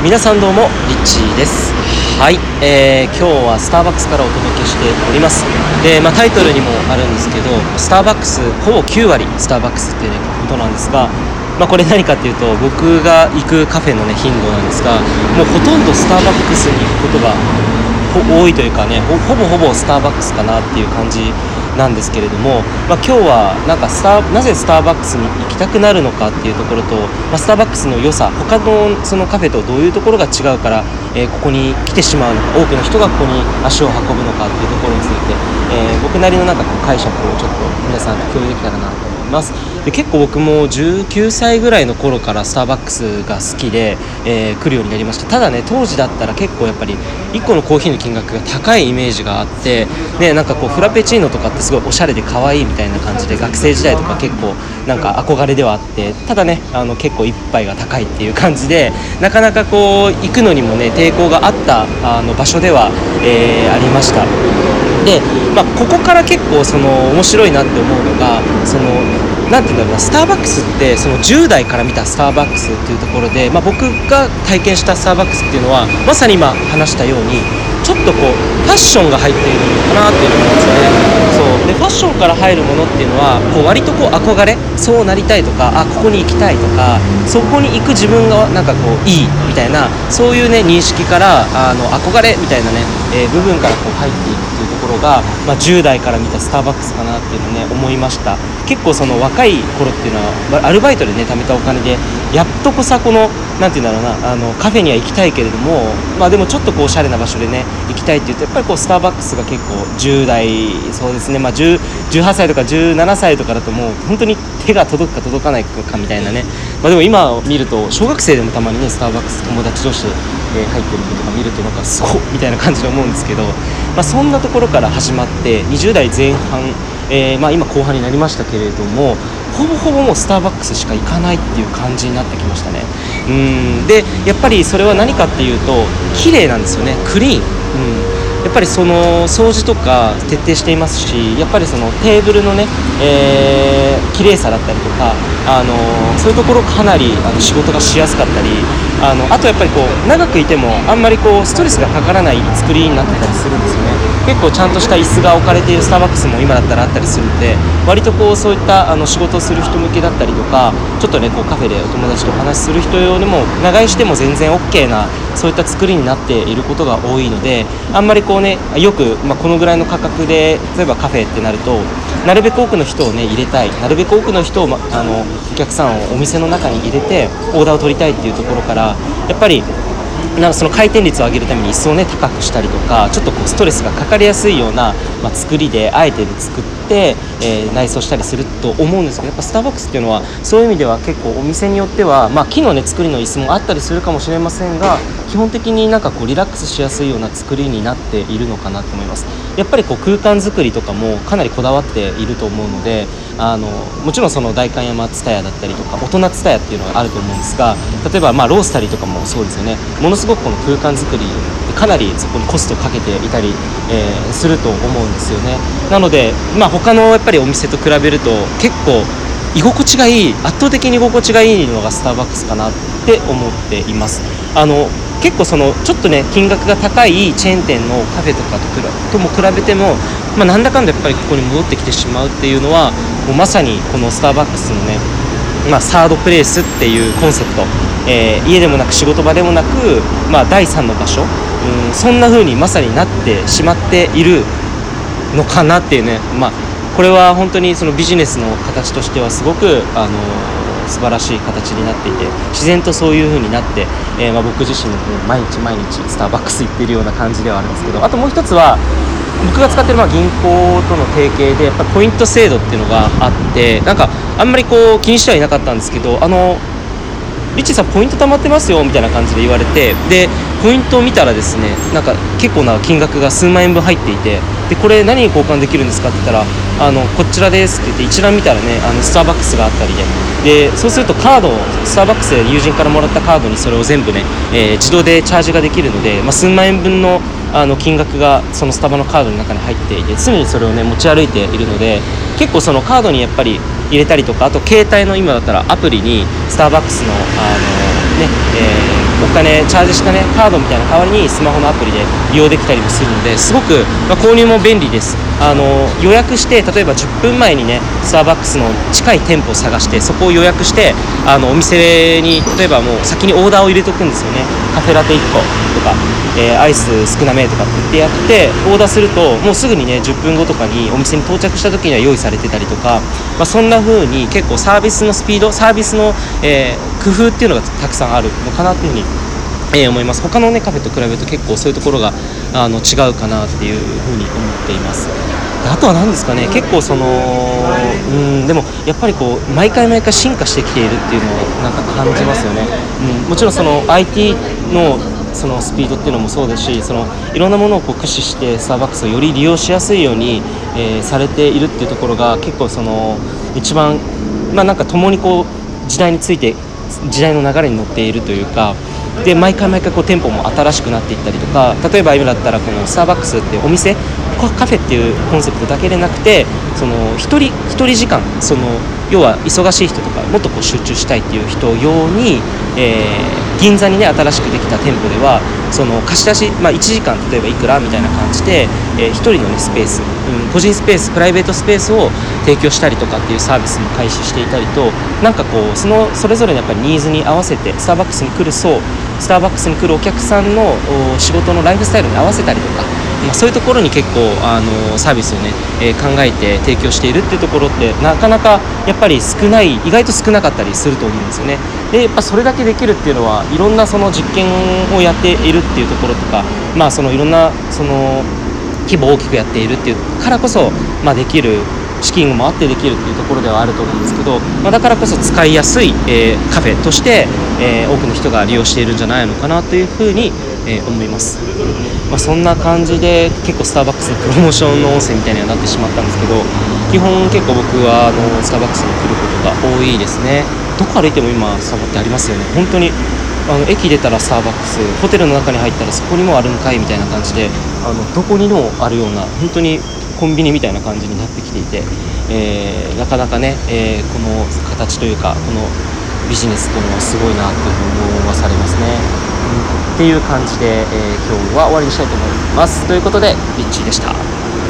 皆さんどうもリッチーです。はい、えー、今日はスターバックスからお届けしております。で、まあ、タイトルにもあるんですけどスターバックスほぼ9割スターバックスっていうことなんですがまあ、これ何かっていうと僕が行くカフェのね頻度なんですがもうほとんどスターバックスに行くことが多いというかねほぼほぼスターバックスかなっていう感じなんですけれども、まあ、今日はなんかスタなぜスターバックスに行きたくなるのかっていうところと、まあ、スターバックスの良さ他のそのカフェとどういうところが違うから、えー、ここに来てしまうのか多くの人がここに足を運ぶのかっていうところについて、えー、僕なりのなんかこう解釈をちょっと皆さんと共有できたらなと思います。ます。で結構僕も19歳ぐらいの頃からスターバックスが好きで、えー、来るようになりました。ただね当時だったら結構やっぱり1個のコーヒーの金額が高いイメージがあってねなんかこうフラペチーノとかってすごいおしゃれで可愛いみたいな感じで学生時代とか結構なんか憧れではあってただねあの結構一杯が高いっていう感じでなかなかこう行くのにもね抵抗があったあの場所では、えー、ありました。で、まあ、ここから結構その面白いなって思うのがその何て言うんだろうなスターバックスってその10代から見たスターバックスっていうところで、まあ、僕が体験したスターバックスっていうのはまさに今話したようにちょっとこうファッションが入っているのかなっていう思うんですね。そう。でファッションから入るものっていうのはこう割とこう憧れそうなりたいとかあここに行きたいとかそこに行く自分がなんかこういいみたいなそういうね認識からあの憧れみたいなね、えー、部分からこう入っていくっていうところが、まあ、10代から見たスターバックスかなっていうのね思いました。結構その若い頃っていうのはアルバイトでね貯めたお金でやっとこさこの何て言うんだろうなあのカフェには行きたいけれどもまあでもちょっとこうおしゃれな場所でね行きたいっていうとやっぱりこうスターバックスが結構10代そうですねまあ18歳とか17歳とかだともう本当に手が届くか届かないかみたいなね、まあ、でも今見ると小学生でもたまにねスターバックス友達同士で入ってる子とか見るとなんかすごっみたいな感じで思うんですけど、まあ、そんなところから始まって20代前半え、まあ、今後半になりましたけれどもほぼほぼもうスターバックスしか行かないっていう感じになってきましたね。うん。でやっぱりそれは何かっていうと綺麗なんですよね。クリーン、うん、やっぱりその掃除とか徹底していますしやっぱりそのテーブルのね、えー、綺麗さだったりとか、あのそういうところかなりあの仕事がしやすかったりあのあとやっぱりこう長くいてもあんまりこうストレスがかからない作りになってたりするんですよ。結構ちゃんとした椅子が置かれているスターバックスも今だったらあったりするので割とこうそういったあの仕事をする人向けだったりとかちょっとねこうカフェでお友達とお話しする人用にも長居しても全然 OK なそういった作りになっていることが多いのであんまりこうねよく、まあ、このぐらいの価格で例えばカフェってなるとなるべく多くの人をね入れたい。なるべく多くの人を、ま、あのお客さんをお店の中に入れてオーダーを取りたいっていうところからやっぱりなその回転率を上げるために椅子をね高くしたりとかちょっとこうストレスがかかりやすいような、まあ、作りであえて作ってて、えー、内装したりすると思うんですけどやっぱスターバックスっていうのはそういう意味では結構お店によっては、まあ、木のね作りの椅子もあったりするかもしれませんが基本的になんかこうリラックスしやすいような作りになっているのかなと思います。やっぱりこう空間作りとかもかなりこだわっていると思うのであのもちろんその代官山蔦屋だったりとか大人蔦屋っていうのがあると思うんですが例えばまあロースタリーとかもそうですよね。ものすごくこの空間作りかなりそこにコストをかけていたり、えー、すると思うんですよね。なので、まあ、他のやっぱりお店と比べると結構居心地がいい圧倒的に居心地がいいのがスターバックスかなって思っています。あの結構そのちょっとね金額が高いチェーン店のカフェとかとも比べても、まあ、なんだかんだやっぱりここに戻ってきてしまうっていうのはもうまさにこのスターバックスのね、まあ、サードプレイスっていうコンセプト、えー、家でもなく仕事場でもなく、まあ、第3の場所、うん、そんな風にまさになってしまっているのかなっていうね、まあ、これは本当にそのビジネスの形としてはすごく、あの素晴らしい形になっていて自然とそういう風になって、えー、まあ、僕自身も毎日毎日スターバックス行ってるような感じではあるんですけどあともう一つは僕が使ってるまあ銀行との提携でやっぱポイント制度っていうのがあってなんかあんまりこう気にしてはいなかったんですけどあのリッチーさんポイント貯まってますよみたいな感じで言われてでポイントを見たらですねなんか結構な金額が数万円分入っていてでこれ何に交換できるんですかって言ったらあのこちらですって言って一覧見たらねあのスターバックスがあったりで。でそうするとカードをスターバックスで友人からもらったカードにそれを全部ね、えー、自動でチャージができるので、まあ、数万円分のあの金額がそのスタバのカードの中に入っていて常にそれをね持ち歩いているので結構そのカードにやっぱり入れたりとかあと携帯の今だったらアプリにスターバックスのあの、金チャージしたねカードみたいな代わりにスマホのアプリで利用できたりもするのですごく、まあ、購入も便利です。あの予約して例えば10分前にねスターバックスの近い店舗を探してそこを予約してあのお店に例えばもう先にオーダーを入れとくんですよね。カフェラテ1個とか、えー、アイス少なめとかって言ってやってオーダーするともうすぐにね10分後とかにお店に到着した時には用意されてたりとか、まあ、そんな風に結構サービスのスピードサービスの、えー、工夫っていうのがたくさんあるのかなっていうふうにえー、思います。他のねカフェと比べると結構そういうところがあの違うかなっていうふうに思っています。あとは何ですかね結構そのうんでもやっぱりこう毎回毎回進化してきているっていうのをなんか感じますよね、うん、もちろんその IT のそのスピードっていうのもそうですしそのいろんなものをこう駆使してスターバックスをより利用しやすいように、えー、されているっていうところが結構その一番まあなんか共にこう時代について時代の流れに乗っているというかで毎回毎回こう店舗も新しくなっていったりとか例えば今だったらこのスターバックスってお店カフェっていうコンセプトだけでなくてその1人1人時間その要は忙しい人とかもっとこう集中したいっていう人用に、えー、銀座にね新しくできた店舗ではその貸し出し、まあ、1時間例えばいくらみたいな感じで、えー、1人の、ね、スペース、うん、個人スペースプライベートスペースを提供したりとかっていうサービスも開始していたりとなんかこうそのそれぞれのやっぱりニーズに合わせてスターバックスに来る層スターバックスに来るお客さんの仕事のライフスタイルに合わせたりとか、まあ、そういうところに結構あのサービスをね、えー、考えて提供しているっていうところってなかなかやっぱり少ない意外と少なかったりすると思うんですよね。でやっぱそれだけできるっていうのはいろんなその実験をやっているっていうところとかまあそのいろんなその規模を大きくやっているっていうからこそ、まあ、できる資金もあってできるっていうところではあると思うんですけど、まあ、だからこそ使いやすい、えー、カフェとして、えー、多くの人が利用しているんじゃないのかなというふうに、えー、思います、まあ、そんな感じで結構スターバックスのプロモーションの音声みたいにはなってしまったんですけど基本結構僕はあのスターバックスに来ることが多いですね。どこ歩いても今スタバってありますよね。本当にあの駅出たらスターバックスホテルの中に入ったらそこにもあるんかいみたいな感じであのどこにでもあるような本当にコンビニみたいな感じになってきていて、えー、なかなかね、えー、この形というかこのビジネスというのはすごいなというふうに思わされますね、っていう感じで、えー、今日は終わりにしたいと思います。ということでリッチーでした。